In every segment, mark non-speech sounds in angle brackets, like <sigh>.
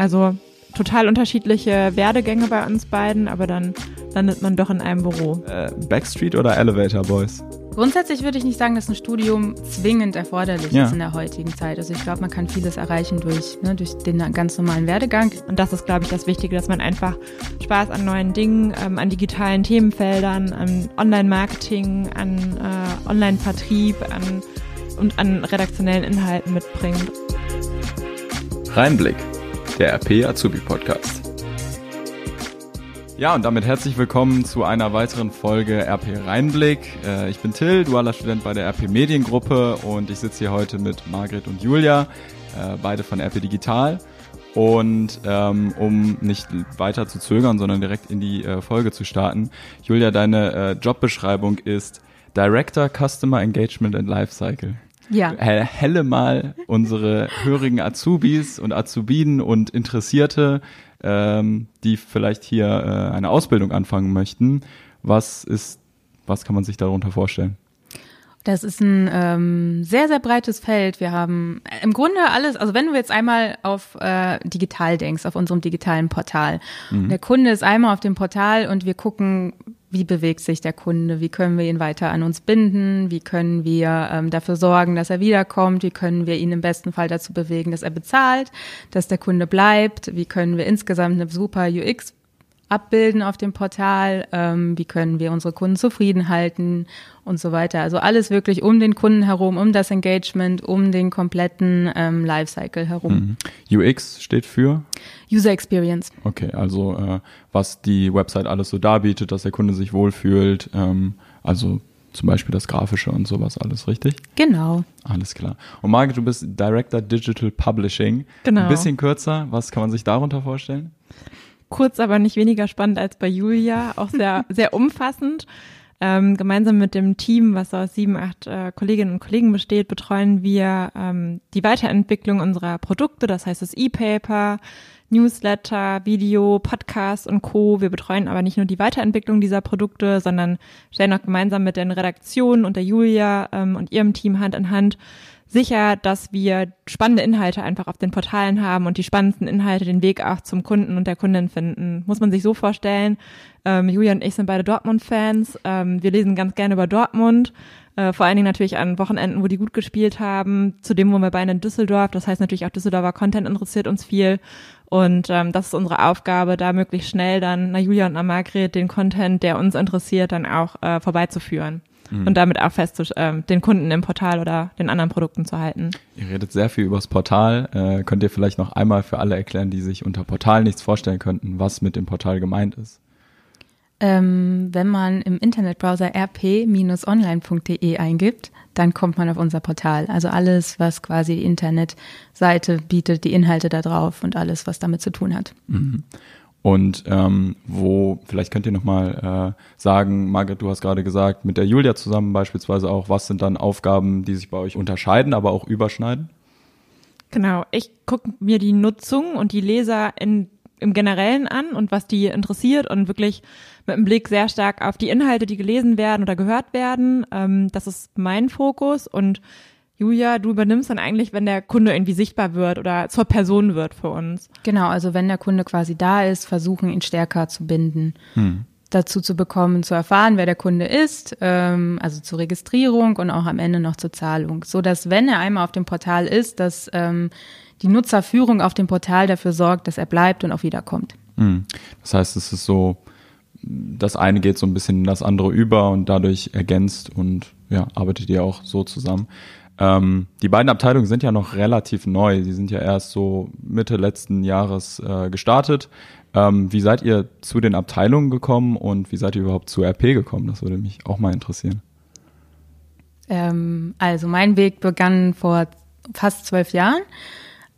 Also total unterschiedliche Werdegänge bei uns beiden, aber dann landet man doch in einem Büro. Äh, Backstreet oder Elevator Boys? Grundsätzlich würde ich nicht sagen, dass ein Studium zwingend erforderlich ja. ist in der heutigen Zeit. Also ich glaube, man kann vieles erreichen durch, ne, durch den ganz normalen Werdegang. Und das ist, glaube ich, das Wichtige, dass man einfach Spaß an neuen Dingen, ähm, an digitalen Themenfeldern, an Online-Marketing, an äh, Online-Vertrieb an, und an redaktionellen Inhalten mitbringt. Reinblick, der RP Azubi Podcast. Ja, und damit herzlich willkommen zu einer weiteren Folge RP Rheinblick. Äh, ich bin Till, dualer Student bei der RP Mediengruppe und ich sitze hier heute mit Margret und Julia, äh, beide von RP Digital. Und ähm, um nicht weiter zu zögern, sondern direkt in die äh, Folge zu starten. Julia, deine äh, Jobbeschreibung ist Director Customer Engagement and Lifecycle. Ja. Helle mal unsere hörigen Azubis und Azubinen und Interessierte ähm, die vielleicht hier äh, eine Ausbildung anfangen möchten. Was ist, was kann man sich darunter vorstellen? Das ist ein ähm, sehr, sehr breites Feld. Wir haben äh, im Grunde alles, also wenn du jetzt einmal auf äh, digital denkst, auf unserem digitalen Portal. Mhm. Der Kunde ist einmal auf dem Portal und wir gucken, wie bewegt sich der Kunde, wie können wir ihn weiter an uns binden, wie können wir ähm, dafür sorgen, dass er wiederkommt, wie können wir ihn im besten Fall dazu bewegen, dass er bezahlt, dass der Kunde bleibt, wie können wir insgesamt eine super UX abbilden auf dem Portal, ähm, wie können wir unsere Kunden zufrieden halten und so weiter. Also alles wirklich um den Kunden herum, um das Engagement, um den kompletten ähm, Lifecycle herum. Mhm. UX steht für? User Experience. Okay, also äh, was die Website alles so darbietet, dass der Kunde sich wohlfühlt, ähm, also zum Beispiel das Grafische und sowas alles, richtig? Genau. Alles klar. Und Margit, du bist Director Digital Publishing. Genau. Ein bisschen kürzer. Was kann man sich darunter vorstellen? Kurz, aber nicht weniger spannend als bei Julia, auch sehr, <laughs> sehr umfassend. Ähm, gemeinsam mit dem Team, was aus sieben, acht äh, Kolleginnen und Kollegen besteht, betreuen wir ähm, die Weiterentwicklung unserer Produkte, das heißt das E-Paper, Newsletter, Video, Podcast und Co. Wir betreuen aber nicht nur die Weiterentwicklung dieser Produkte, sondern stellen auch gemeinsam mit den Redaktionen und der Julia ähm, und ihrem Team Hand in Hand sicher, dass wir spannende Inhalte einfach auf den Portalen haben und die spannendsten Inhalte den Weg auch zum Kunden und der Kundin finden. Muss man sich so vorstellen, ähm, Julia und ich sind beide Dortmund-Fans. Ähm, wir lesen ganz gerne über Dortmund. Äh, vor allen Dingen natürlich an Wochenenden, wo die gut gespielt haben. Zudem wohnen wir beide in Düsseldorf. Das heißt natürlich auch Düsseldorfer Content interessiert uns viel. Und ähm, das ist unsere Aufgabe, da möglichst schnell dann, na Julia und na Margret, den Content, der uns interessiert, dann auch äh, vorbeizuführen mhm. und damit auch fest äh, den Kunden im Portal oder den anderen Produkten zu halten. Ihr redet sehr viel übers Portal. Äh, könnt ihr vielleicht noch einmal für alle erklären, die sich unter Portal nichts vorstellen könnten, was mit dem Portal gemeint ist? Ähm, wenn man im Internetbrowser rp-online.de eingibt, dann kommt man auf unser Portal. Also alles, was quasi die Internetseite bietet, die Inhalte da drauf und alles, was damit zu tun hat. Mhm. Und ähm, wo, vielleicht könnt ihr nochmal äh, sagen, Margret, du hast gerade gesagt, mit der Julia zusammen beispielsweise auch, was sind dann Aufgaben, die sich bei euch unterscheiden, aber auch überschneiden? Genau, ich gucke mir die Nutzung und die Leser in, im Generellen an und was die interessiert und wirklich mit dem Blick sehr stark auf die Inhalte, die gelesen werden oder gehört werden. Ähm, das ist mein Fokus und Julia, du übernimmst dann eigentlich, wenn der Kunde irgendwie sichtbar wird oder zur Person wird für uns. Genau, also wenn der Kunde quasi da ist, versuchen ihn stärker zu binden. Hm. dazu zu bekommen, zu erfahren, wer der Kunde ist, ähm, also zur Registrierung und auch am Ende noch zur Zahlung, so dass wenn er einmal auf dem Portal ist, dass ähm, die Nutzerführung auf dem Portal dafür sorgt, dass er bleibt und auch wiederkommt. Hm. Das heißt, es ist so, das eine geht so ein bisschen in das andere über und dadurch ergänzt und ja, arbeitet ihr auch so zusammen. Ähm, die beiden Abteilungen sind ja noch relativ neu. Sie sind ja erst so Mitte letzten Jahres äh, gestartet. Ähm, wie seid ihr zu den Abteilungen gekommen und wie seid ihr überhaupt zu RP gekommen? Das würde mich auch mal interessieren. Ähm, also mein Weg begann vor fast zwölf Jahren.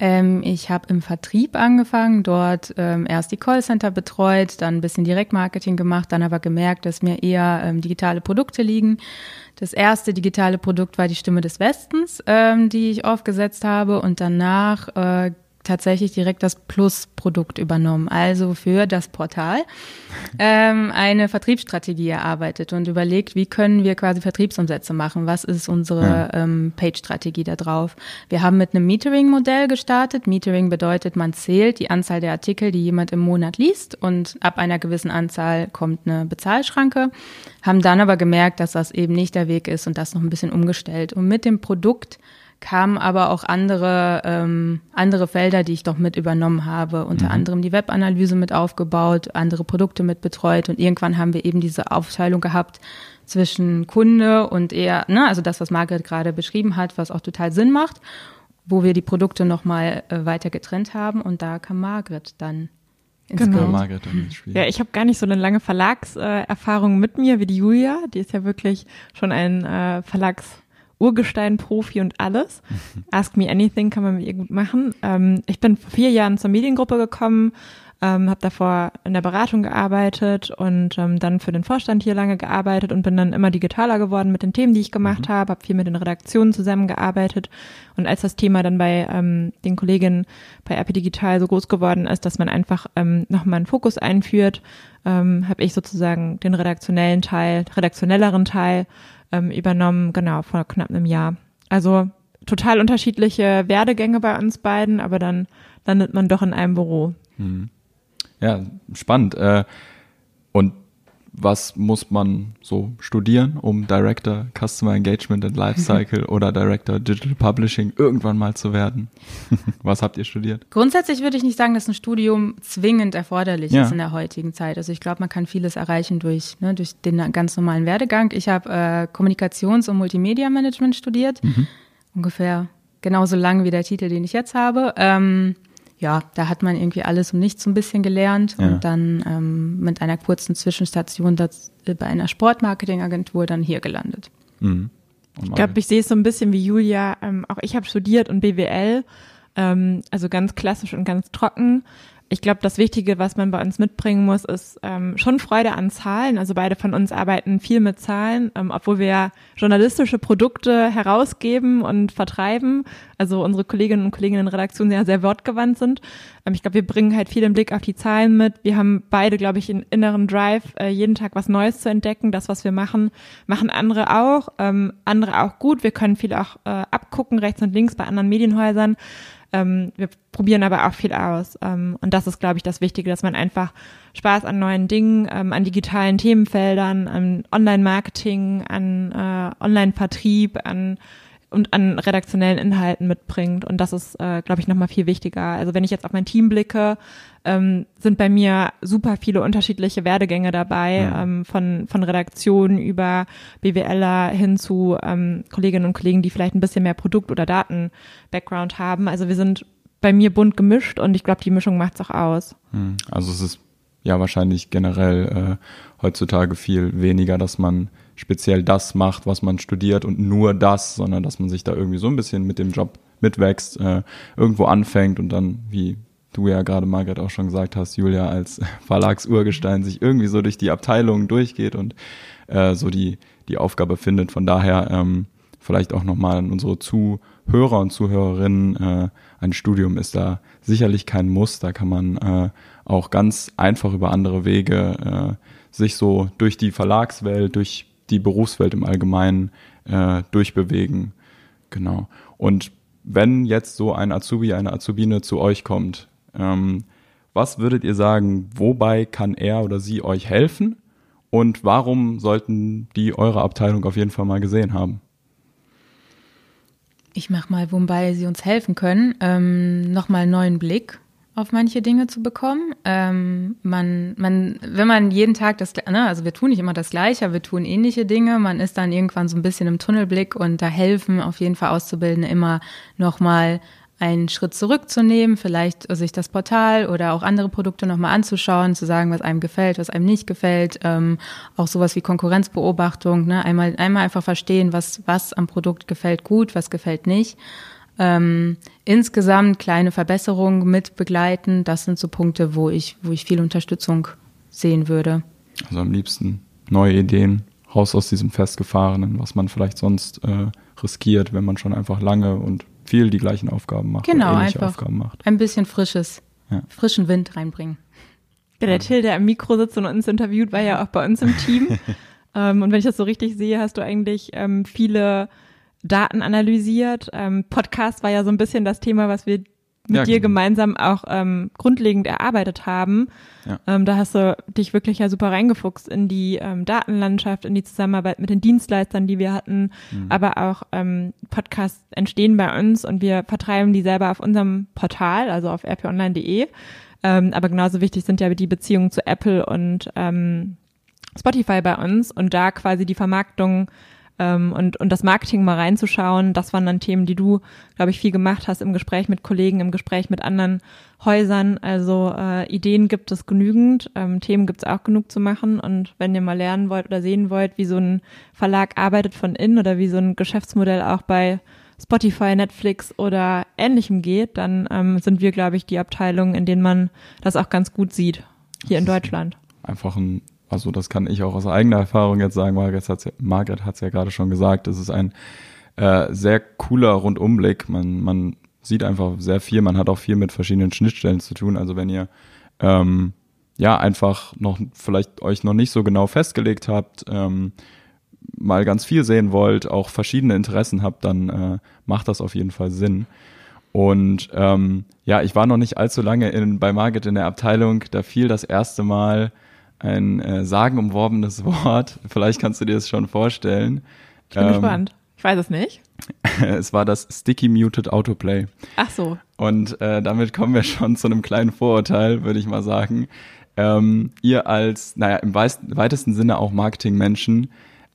Ähm, ich habe im Vertrieb angefangen, dort ähm, erst die Callcenter betreut, dann ein bisschen Direktmarketing gemacht, dann aber gemerkt, dass mir eher ähm, digitale Produkte liegen. Das erste digitale Produkt war die Stimme des Westens, ähm, die ich aufgesetzt habe und danach äh, tatsächlich direkt das Plus-Produkt übernommen, also für das Portal ähm, eine Vertriebsstrategie erarbeitet und überlegt, wie können wir quasi Vertriebsumsätze machen, was ist unsere ja. ähm, Page-Strategie da drauf. Wir haben mit einem Metering-Modell gestartet. Metering bedeutet, man zählt die Anzahl der Artikel, die jemand im Monat liest und ab einer gewissen Anzahl kommt eine Bezahlschranke, haben dann aber gemerkt, dass das eben nicht der Weg ist und das noch ein bisschen umgestellt. Und mit dem Produkt kamen aber auch andere, ähm, andere Felder, die ich doch mit übernommen habe. Unter mhm. anderem die Webanalyse mit aufgebaut, andere Produkte mit betreut und irgendwann haben wir eben diese Aufteilung gehabt zwischen Kunde und eher, ne, also das, was Margaret gerade beschrieben hat, was auch total Sinn macht, wo wir die Produkte nochmal äh, weiter getrennt haben und da kam Margaret dann ins genau. Ja, ich habe gar nicht so eine lange Verlagserfahrung mit mir wie die Julia. Die ist ja wirklich schon ein äh, Verlags Urgestein-Profi und alles. Ask Me Anything kann man mit ihr gut machen. Ähm, ich bin vor vier Jahren zur Mediengruppe gekommen, ähm, habe davor in der Beratung gearbeitet und ähm, dann für den Vorstand hier lange gearbeitet und bin dann immer digitaler geworden mit den Themen, die ich gemacht mhm. habe, habe viel mit den Redaktionen zusammengearbeitet und als das Thema dann bei ähm, den Kolleginnen bei RP Digital so groß geworden ist, dass man einfach ähm, nochmal einen Fokus einführt, ähm, habe ich sozusagen den redaktionellen Teil, redaktionelleren Teil ähm, übernommen, genau, vor knapp einem Jahr. Also total unterschiedliche Werdegänge bei uns beiden, aber dann landet man doch in einem Büro. Mhm. Ja, spannend. Äh, und was muss man so studieren, um Director Customer Engagement and Lifecycle <laughs> oder Director Digital Publishing irgendwann mal zu werden? <laughs> was habt ihr studiert? Grundsätzlich würde ich nicht sagen, dass ein Studium zwingend erforderlich ja. ist in der heutigen Zeit. Also ich glaube, man kann vieles erreichen durch, ne, durch den ganz normalen Werdegang. Ich habe äh, Kommunikations- und Multimedia-Management studiert, mhm. ungefähr genauso lang wie der Titel, den ich jetzt habe. Ähm, ja, da hat man irgendwie alles und nichts so ein bisschen gelernt ja. und dann ähm, mit einer kurzen Zwischenstation das, äh, bei einer Sportmarketingagentur dann hier gelandet. Mhm. Ich glaube, ich sehe es so ein bisschen wie Julia. Ähm, auch ich habe studiert und BWL, ähm, also ganz klassisch und ganz trocken ich glaube, das Wichtige, was man bei uns mitbringen muss, ist ähm, schon Freude an Zahlen. Also beide von uns arbeiten viel mit Zahlen, ähm, obwohl wir ja journalistische Produkte herausgeben und vertreiben. Also unsere Kolleginnen und Kollegen in der Redaktion ja sehr wortgewandt sind. Ähm, ich glaube, wir bringen halt viel den Blick auf die Zahlen mit. Wir haben beide, glaube ich, einen inneren Drive, äh, jeden Tag was Neues zu entdecken. Das, was wir machen, machen andere auch. Ähm, andere auch gut. Wir können viel auch äh, abgucken, rechts und links bei anderen Medienhäusern. Ähm, wir probieren aber auch viel aus. Ähm, und das ist, glaube ich, das Wichtige, dass man einfach Spaß an neuen Dingen, ähm, an digitalen Themenfeldern, an Online-Marketing, an äh, Online-Vertrieb, an und an redaktionellen Inhalten mitbringt. Und das ist, äh, glaube ich, nochmal viel wichtiger. Also wenn ich jetzt auf mein Team blicke, ähm, sind bei mir super viele unterschiedliche Werdegänge dabei, ja. ähm, von, von Redaktionen über BWLer hin zu ähm, Kolleginnen und Kollegen, die vielleicht ein bisschen mehr Produkt- oder Daten-Background haben. Also wir sind bei mir bunt gemischt und ich glaube, die Mischung macht's auch aus. Hm. Also es ist ja wahrscheinlich generell äh, heutzutage viel weniger, dass man speziell das macht, was man studiert und nur das, sondern dass man sich da irgendwie so ein bisschen mit dem Job mitwächst, äh, irgendwo anfängt und dann, wie du ja gerade Margret auch schon gesagt hast, Julia als <laughs> Verlagsurgestein sich irgendwie so durch die Abteilungen durchgeht und äh, so die, die Aufgabe findet. Von daher ähm, vielleicht auch nochmal an unsere Zuhörer und Zuhörerinnen, äh, ein Studium ist da sicherlich kein Muss, da kann man äh, auch ganz einfach über andere Wege äh, sich so durch die Verlagswelt, durch die Berufswelt im Allgemeinen äh, durchbewegen. Genau. Und wenn jetzt so ein Azubi, eine Azubine zu euch kommt, ähm, was würdet ihr sagen, wobei kann er oder sie euch helfen? Und warum sollten die eure Abteilung auf jeden Fall mal gesehen haben? Ich mach mal, wobei sie uns helfen können, ähm, nochmal einen neuen Blick auf manche Dinge zu bekommen. Ähm, man, man, wenn man jeden Tag das, ne, also wir tun nicht immer das Gleiche, wir tun ähnliche Dinge. Man ist dann irgendwann so ein bisschen im Tunnelblick und da helfen auf jeden Fall Auszubildende immer nochmal einen Schritt zurückzunehmen, vielleicht sich das Portal oder auch andere Produkte nochmal anzuschauen, zu sagen, was einem gefällt, was einem nicht gefällt, ähm, auch sowas wie Konkurrenzbeobachtung, ne? einmal, einmal einfach verstehen, was, was am Produkt gefällt gut, was gefällt nicht. Ähm, insgesamt kleine Verbesserungen mit begleiten, das sind so Punkte, wo ich, wo ich viel Unterstützung sehen würde. Also am liebsten neue Ideen, raus aus diesem Festgefahrenen, was man vielleicht sonst äh, riskiert, wenn man schon einfach lange und viel die gleichen Aufgaben macht. Genau, ähnliche einfach Aufgaben macht. ein bisschen frisches, Ja. frischen Wind reinbringen. Ja, der Till, der am Mikro sitzt und uns interviewt, war ja auch bei uns im Team. <laughs> ähm, und wenn ich das so richtig sehe, hast du eigentlich ähm, viele Daten analysiert. Ähm, Podcast war ja so ein bisschen das Thema, was wir mit Ja, dir genau. gemeinsam auch ähm, grundlegend erarbeitet haben. Ja. Ähm, da hast du dich wirklich ja super reingefuchst in die ähm, Datenlandschaft, in die Zusammenarbeit mit den Dienstleistern, die wir hatten, Mhm. aber auch ähm, Podcasts entstehen bei uns und wir vertreiben die selber auf unserem Portal, also auf rponline.de. Ähm, aber genauso wichtig sind ja die Beziehungen zu Apple und ähm, Spotify bei uns und da quasi die Vermarktung ähm, und, und das Marketing mal reinzuschauen. Das waren dann Themen, die du, glaube ich, viel gemacht hast im Gespräch mit Kollegen, im Gespräch mit anderen Häusern. Also äh, Ideen gibt es genügend, ähm, Themen gibt es auch genug zu machen. Und wenn ihr mal lernen wollt oder sehen wollt, wie so ein Verlag arbeitet von innen oder wie so ein Geschäftsmodell auch bei Spotify, Netflix oder ähnlichem geht, dann ähm, sind wir, glaube ich, die Abteilung, in denen man das auch ganz gut sieht, hier in Deutschland. Einfach ein, also das kann ich auch aus eigener Erfahrung jetzt sagen, Margaret hat's ja, Margaret hat's ja gerade schon gesagt, es ist ein äh, sehr cooler Rundumblick. Man, man sieht einfach sehr viel, man hat auch viel mit verschiedenen Schnittstellen zu tun. Also wenn ihr ähm, ja einfach noch vielleicht euch noch nicht so genau festgelegt habt, ähm, mal ganz viel sehen wollt, auch verschiedene Interessen habt, dann äh, macht das auf jeden Fall Sinn. Und ähm, ja, ich war noch nicht allzu lange in, bei Margit in der Abteilung. Da fiel das erste Mal ein äh, sagenumworbenes <laughs> Wort. Vielleicht kannst du dir das schon vorstellen. Ich bin Ähm, gespannt. Ich weiß es nicht. <laughs> Es war das Sticky Muted Autoplay. Ach so. Und äh, damit kommen wir schon zu einem kleinen Vorurteil, würde ich mal sagen. Ähm, ihr als, naja, im weitesten Sinne auch Marketingmenschen,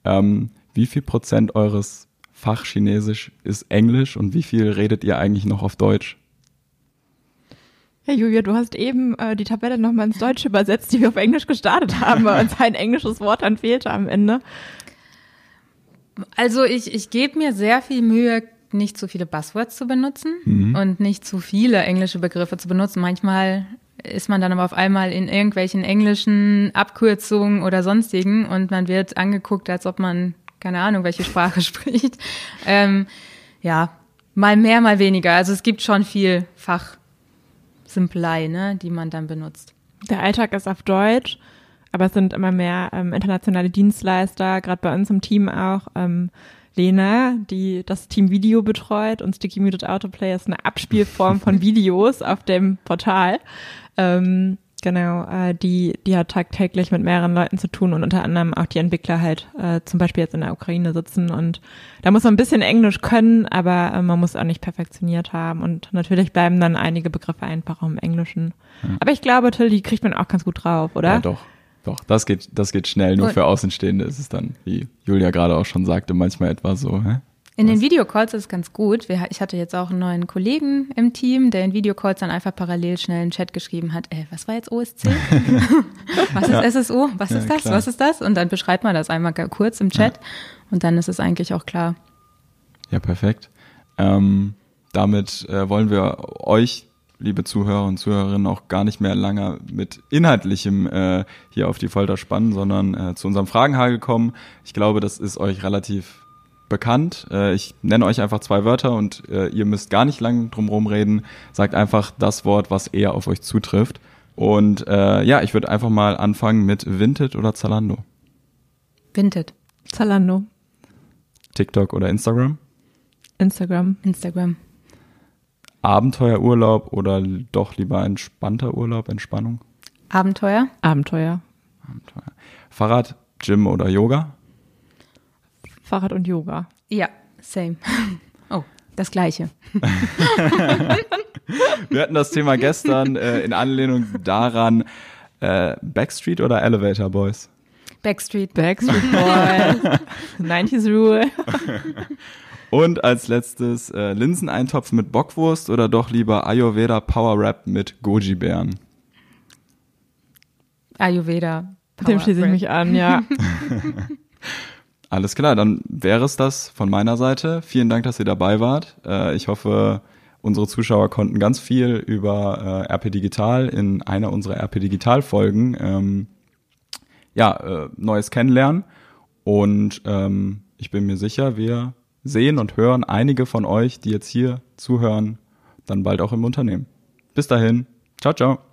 ähm, wie viel Prozent eures Fach Chinesisch ist Englisch und wie viel redet ihr eigentlich noch auf Deutsch? Ja, Julia, du hast eben äh, die Tabelle nochmal ins Deutsche übersetzt, die wir auf Englisch gestartet haben, weil uns ein englisches Wort dann fehlte am Ende. Also ich, ich gebe mir sehr viel Mühe, nicht zu viele Buzzwords zu benutzen und nicht zu viele englische Begriffe zu benutzen. Manchmal ist man dann aber auf einmal in irgendwelchen englischen Abkürzungen oder sonstigen und man wird angeguckt, als ob man keine Ahnung, welche Sprache <laughs> spricht. Ähm, ja, mal mehr, mal weniger. Also es gibt schon viel Fachsimpelei, ne, die man dann benutzt. Der Alltag ist auf Deutsch, aber es sind immer mehr ähm, internationale Dienstleister, gerade bei uns im Team auch. Ähm, Lena, die das Team Video betreut und Sticky Muted Autoplay ist eine Abspielform von <laughs> Videos auf dem Portal. Ähm, genau, äh, die, die hat tagtäglich mit mehreren Leuten zu tun und unter anderem auch die Entwickler halt äh, zum Beispiel jetzt in der Ukraine sitzen und da muss man ein bisschen Englisch können, aber äh, man muss auch nicht perfektioniert haben und natürlich bleiben dann einige Begriffe einfach im Englischen. Aber ich glaube, Till, die kriegt man auch ganz gut drauf, oder? Ja, doch. Doch, das geht, das geht schnell. Nur Und- für Außenstehende ist es dann, wie Julia gerade auch schon sagte, manchmal etwas so, hä? In den Videocalls ist es ganz gut. Ich hatte jetzt auch einen neuen Kollegen im Team, der in Videocalls dann einfach parallel schnell einen Chat geschrieben hat. Ey, was war jetzt OSC? <laughs> was ist SSO? Was Ja, ist das? klar. Was ist das? Und dann beschreibt man das einmal kurz im Chat und dann ist es eigentlich auch klar. Ja, perfekt. Ähm, damit äh, wollen wir euch, liebe Zuhörer und Zuhörerinnen, auch gar nicht mehr lange mit Inhaltlichem äh, hier auf die Folter spannen, sondern äh, zu unserem Fragenhagel kommen. Ich glaube, das ist euch relativ bekannt. Äh, ich nenne euch einfach zwei Wörter und äh, ihr müsst gar nicht lang drumherum reden. Sagt einfach das Wort, was eher auf euch zutrifft. Und äh, ja, ich würde einfach mal anfangen mit Vinted oder Zalando. Vinted, Zalando, TikTok oder Instagram. Instagram. Instagram. Abenteuerurlaub oder doch lieber entspannter Urlaub, Entspannung? Abenteuer, Abenteuer. Abenteuer. Fahrrad, Gym oder Yoga? Fahrrad und Yoga. ja, same. <laughs> Oh, das gleiche. <laughs> Wir hatten das Thema gestern äh, in Anlehnung daran, äh, Backstreet oder Elevator Boys? Backstreet. Backstreet <laughs> Boys. 90s Rule. Und als letztes äh, Linseneintopf mit Bockwurst oder doch lieber Ayurveda Power Rap mit Goji-Bären? Ayurveda. Dem schließe ich Power mich an, ja. Alles klar, dann wäre es das von meiner Seite. Vielen Dank, dass ihr dabei wart. Äh, ich hoffe, unsere Zuschauer konnten ganz viel über äh, RP Digital in einer unserer RP Digital Folgen ähm, ja, äh, Neues kennenlernen. Und ähm, ich bin mir sicher, wir sehen und hören einige von euch, die jetzt hier zuhören, dann bald auch im Unternehmen. Bis dahin. Ciao, ciao.